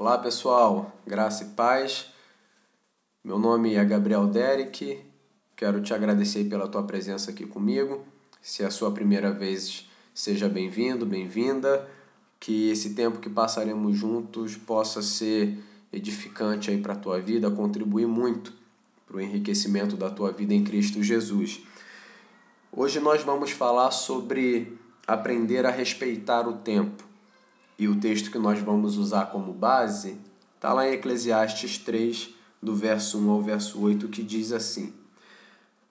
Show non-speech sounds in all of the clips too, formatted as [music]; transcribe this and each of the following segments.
Olá pessoal, graça e paz. Meu nome é Gabriel Derek. Quero te agradecer pela tua presença aqui comigo. Se é a sua primeira vez, seja bem-vindo, bem-vinda. Que esse tempo que passaremos juntos possa ser edificante aí para a tua vida, contribuir muito para o enriquecimento da tua vida em Cristo Jesus. Hoje nós vamos falar sobre aprender a respeitar o tempo. E o texto que nós vamos usar como base está lá em Eclesiastes 3, do verso 1 ao verso 8, que diz assim: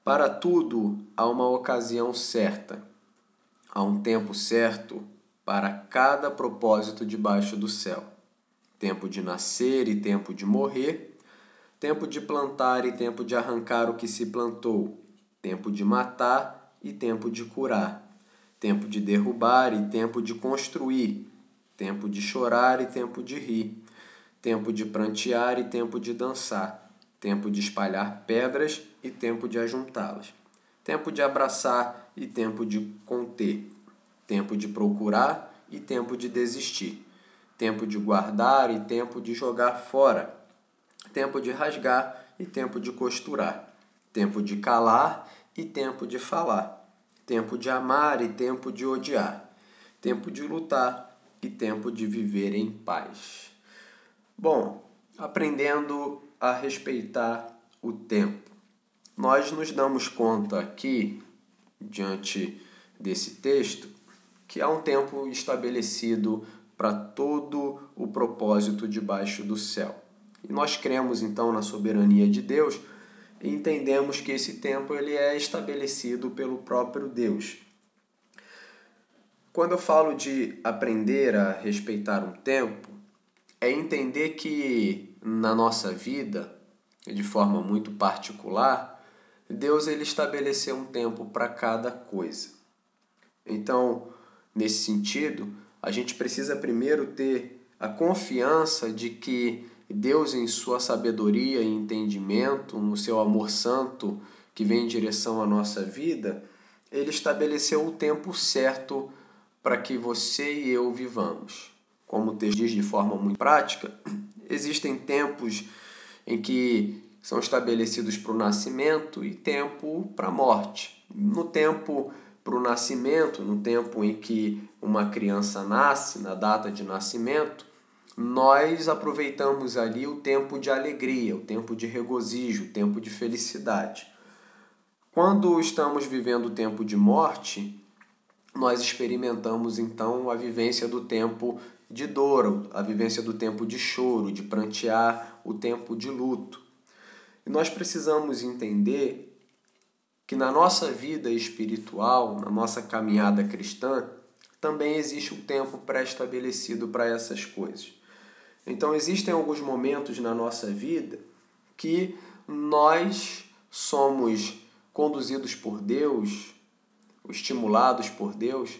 Para tudo há uma ocasião certa, há um tempo certo para cada propósito debaixo do céu. Tempo de nascer e tempo de morrer, tempo de plantar e tempo de arrancar o que se plantou, tempo de matar e tempo de curar, tempo de derrubar e tempo de construir tempo de chorar e tempo de rir, tempo de prantear e tempo de dançar, tempo de espalhar pedras e tempo de ajuntá-las, tempo de abraçar e tempo de conter, tempo de procurar e tempo de desistir, tempo de guardar e tempo de jogar fora, tempo de rasgar e tempo de costurar, tempo de calar e tempo de falar, tempo de amar e tempo de odiar, tempo de lutar e tempo de viver em paz. Bom, aprendendo a respeitar o tempo. Nós nos damos conta aqui, diante desse texto, que há um tempo estabelecido para todo o propósito debaixo do céu. E nós cremos então na soberania de Deus e entendemos que esse tempo ele é estabelecido pelo próprio Deus. Quando eu falo de aprender a respeitar um tempo, é entender que na nossa vida, de forma muito particular, Deus ele estabeleceu um tempo para cada coisa. Então, nesse sentido, a gente precisa primeiro ter a confiança de que Deus, em sua sabedoria e entendimento, no seu amor santo que vem em direção à nossa vida, ele estabeleceu o tempo certo para que você e eu vivamos. Como o texto diz de forma muito prática, [clears throat] existem tempos em que são estabelecidos para o nascimento e tempo para a morte. No tempo para o nascimento, no tempo em que uma criança nasce, na data de nascimento, nós aproveitamos ali o tempo de alegria, o tempo de regozijo, o tempo de felicidade. Quando estamos vivendo o tempo de morte, nós experimentamos então a vivência do tempo de dor, a vivência do tempo de choro, de prantear, o tempo de luto. E nós precisamos entender que na nossa vida espiritual, na nossa caminhada cristã, também existe um tempo pré-estabelecido para essas coisas. Então, existem alguns momentos na nossa vida que nós somos conduzidos por Deus estimulados por Deus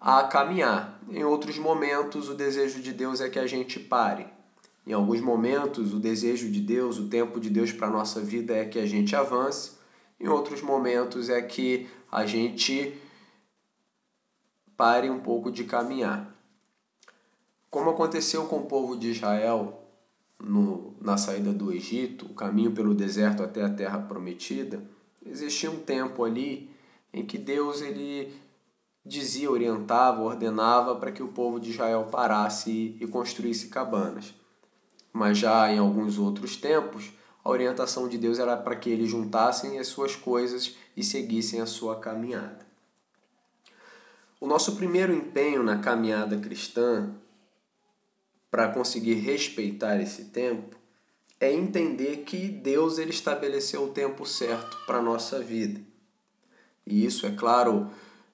a caminhar. Em outros momentos, o desejo de Deus é que a gente pare. Em alguns momentos, o desejo de Deus, o tempo de Deus para a nossa vida é que a gente avance. Em outros momentos, é que a gente pare um pouco de caminhar. Como aconteceu com o povo de Israel no, na saída do Egito, o caminho pelo deserto até a terra prometida, existia um tempo ali em que Deus ele dizia, orientava, ordenava para que o povo de Israel parasse e construísse cabanas. Mas já em alguns outros tempos, a orientação de Deus era para que eles juntassem as suas coisas e seguissem a sua caminhada. O nosso primeiro empenho na caminhada cristã para conseguir respeitar esse tempo é entender que Deus ele estabeleceu o tempo certo para a nossa vida. E isso, é claro,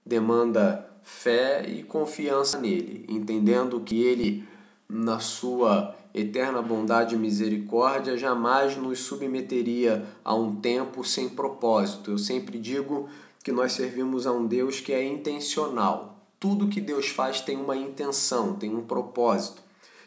demanda fé e confiança nele, entendendo que ele, na sua eterna bondade e misericórdia, jamais nos submeteria a um tempo sem propósito. Eu sempre digo que nós servimos a um Deus que é intencional. Tudo que Deus faz tem uma intenção, tem um propósito.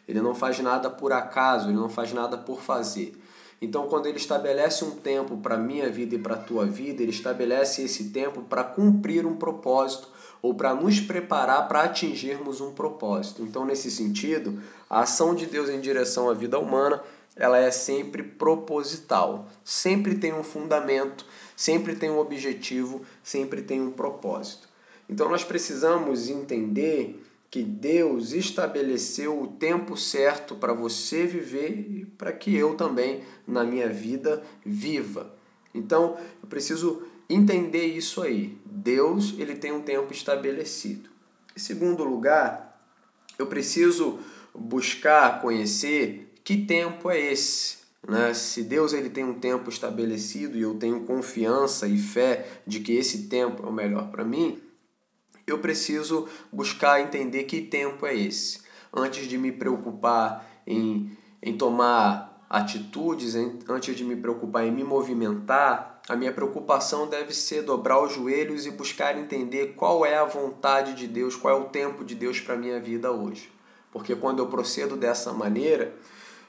Ele não faz nada por acaso, ele não faz nada por fazer. Então, quando ele estabelece um tempo para a minha vida e para a tua vida, ele estabelece esse tempo para cumprir um propósito ou para nos preparar para atingirmos um propósito. Então, nesse sentido, a ação de Deus em direção à vida humana, ela é sempre proposital, sempre tem um fundamento, sempre tem um objetivo, sempre tem um propósito. Então, nós precisamos entender que Deus estabeleceu o tempo certo para você viver e para que eu também, na minha vida, viva. Então, eu preciso entender isso aí. Deus, ele tem um tempo estabelecido. Em segundo lugar, eu preciso buscar conhecer que tempo é esse. Né? Se Deus ele tem um tempo estabelecido e eu tenho confiança e fé de que esse tempo é o melhor para mim, eu preciso buscar entender que tempo é esse. Antes de me preocupar em, em tomar atitudes, em, antes de me preocupar em me movimentar, a minha preocupação deve ser dobrar os joelhos e buscar entender qual é a vontade de Deus, qual é o tempo de Deus para a minha vida hoje. Porque quando eu procedo dessa maneira,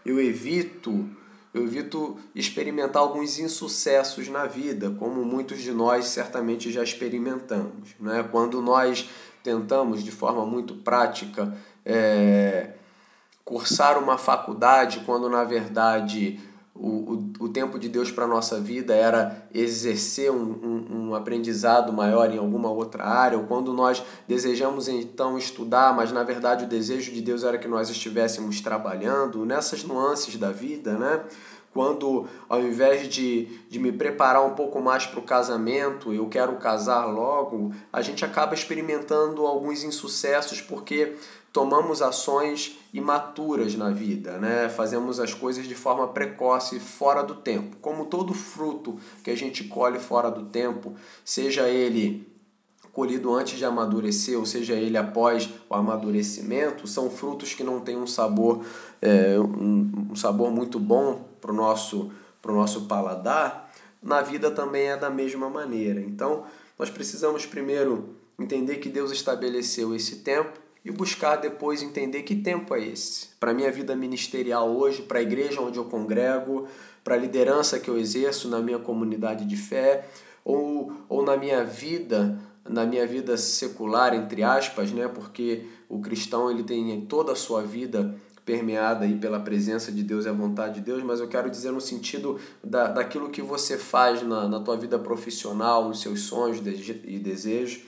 eu evito eu evito experimentar alguns insucessos na vida, como muitos de nós certamente já experimentamos. Né? Quando nós tentamos, de forma muito prática, é, cursar uma faculdade, quando na verdade o, o, o tempo de Deus para a nossa vida era exercer um, um, um, aprendizado maior em alguma outra área, ou quando nós desejamos então estudar, mas na verdade o desejo de Deus era que nós estivéssemos trabalhando, nessas nuances da vida, né? Quando ao invés de, de me preparar um pouco mais para o casamento, eu quero casar logo, a gente acaba experimentando alguns insucessos porque tomamos ações imaturas na vida, né? Fazemos as coisas de forma precoce, fora do tempo. Como todo fruto que a gente colhe fora do tempo, seja ele colhido antes de amadurecer, ou seja ele após o amadurecimento, são frutos que não têm um sabor, é, um, um sabor muito bom para o nosso, pro nosso paladar. Na vida também é da mesma maneira. Então, nós precisamos primeiro entender que Deus estabeleceu esse tempo e buscar depois entender que tempo é esse. Para a minha vida ministerial hoje, para a igreja onde eu congrego, para a liderança que eu exerço na minha comunidade de fé, ou, ou na minha vida, na minha vida secular, entre aspas, né? porque o cristão ele tem toda a sua vida permeada aí pela presença de Deus e a vontade de Deus, mas eu quero dizer no sentido da, daquilo que você faz na, na tua vida profissional, nos seus sonhos e desejos.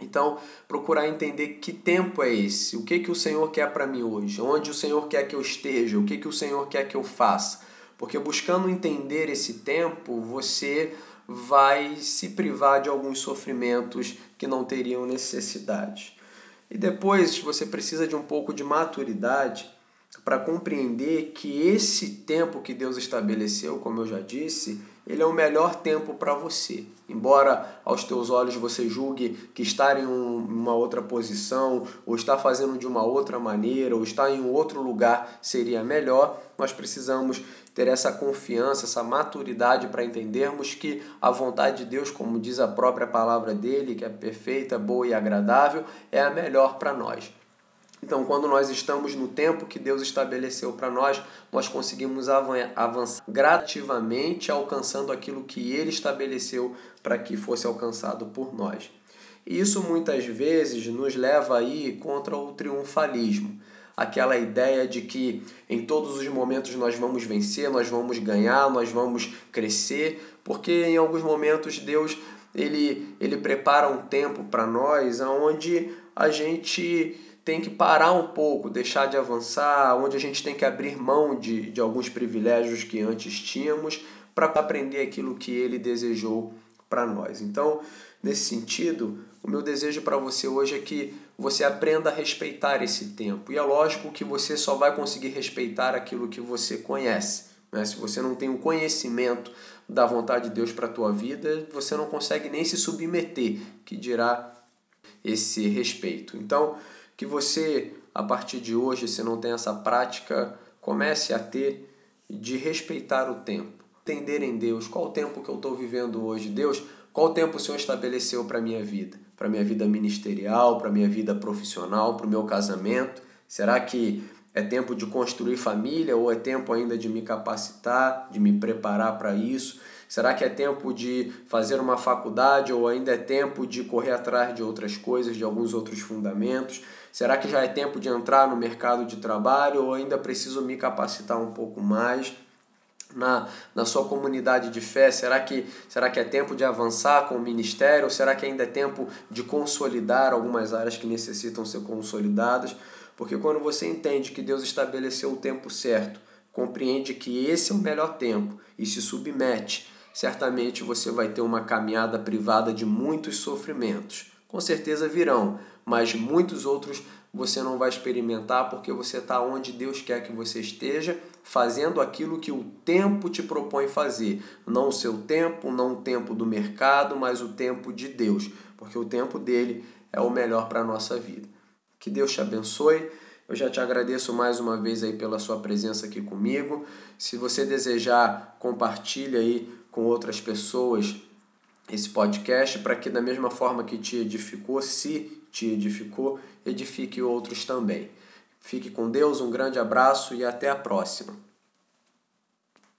Então, procurar entender que tempo é esse, o que, que o Senhor quer para mim hoje, onde o Senhor quer que eu esteja, o que, que o Senhor quer que eu faça. Porque buscando entender esse tempo, você vai se privar de alguns sofrimentos que não teriam necessidade. E depois você precisa de um pouco de maturidade para compreender que esse tempo que Deus estabeleceu, como eu já disse, ele é o melhor tempo para você. Embora aos teus olhos você julgue que estar em um, uma outra posição, ou estar fazendo de uma outra maneira, ou estar em um outro lugar seria melhor, nós precisamos ter essa confiança, essa maturidade para entendermos que a vontade de Deus, como diz a própria palavra dele, que é perfeita, boa e agradável, é a melhor para nós. Então, quando nós estamos no tempo que Deus estabeleceu para nós, nós conseguimos avançar gradativamente, alcançando aquilo que Ele estabeleceu para que fosse alcançado por nós. E isso muitas vezes nos leva aí contra o triunfalismo, aquela ideia de que em todos os momentos nós vamos vencer, nós vamos ganhar, nós vamos crescer, porque em alguns momentos Deus ele, ele prepara um tempo para nós onde a gente tem que parar um pouco, deixar de avançar, onde a gente tem que abrir mão de, de alguns privilégios que antes tínhamos para aprender aquilo que ele desejou para nós. Então, nesse sentido, o meu desejo para você hoje é que você aprenda a respeitar esse tempo. E é lógico que você só vai conseguir respeitar aquilo que você conhece. Né? Se você não tem o conhecimento da vontade de Deus para a tua vida, você não consegue nem se submeter, que dirá esse respeito. Então, que você, a partir de hoje, se não tem essa prática, comece a ter de respeitar o tempo. Entender em Deus qual o tempo que eu estou vivendo hoje. Deus, qual o tempo o Senhor estabeleceu para a minha vida? Para a minha vida ministerial, para a minha vida profissional, para o meu casamento? Será que é tempo de construir família ou é tempo ainda de me capacitar, de me preparar para isso? Será que é tempo de fazer uma faculdade ou ainda é tempo de correr atrás de outras coisas, de alguns outros fundamentos? Será que já é tempo de entrar no mercado de trabalho ou ainda preciso me capacitar um pouco mais? na, na sua comunidade de fé? Será que, será que é tempo de avançar com o ministério? Ou será que ainda é tempo de consolidar algumas áreas que necessitam ser consolidadas? Porque quando você entende que Deus estabeleceu o tempo certo, compreende que esse é o melhor tempo e se submete, certamente você vai ter uma caminhada privada de muitos sofrimentos. Com certeza virão, mas muitos outros você não vai experimentar porque você está onde Deus quer que você esteja, fazendo aquilo que o tempo te propõe fazer. Não o seu tempo, não o tempo do mercado, mas o tempo de Deus, porque o tempo dele é o melhor para a nossa vida. Que Deus te abençoe. Eu já te agradeço mais uma vez aí pela sua presença aqui comigo. Se você desejar, compartilhe aí com outras pessoas esse podcast para que da mesma forma que te edificou, se te edificou, edifique outros também. Fique com Deus, um grande abraço e até a próxima.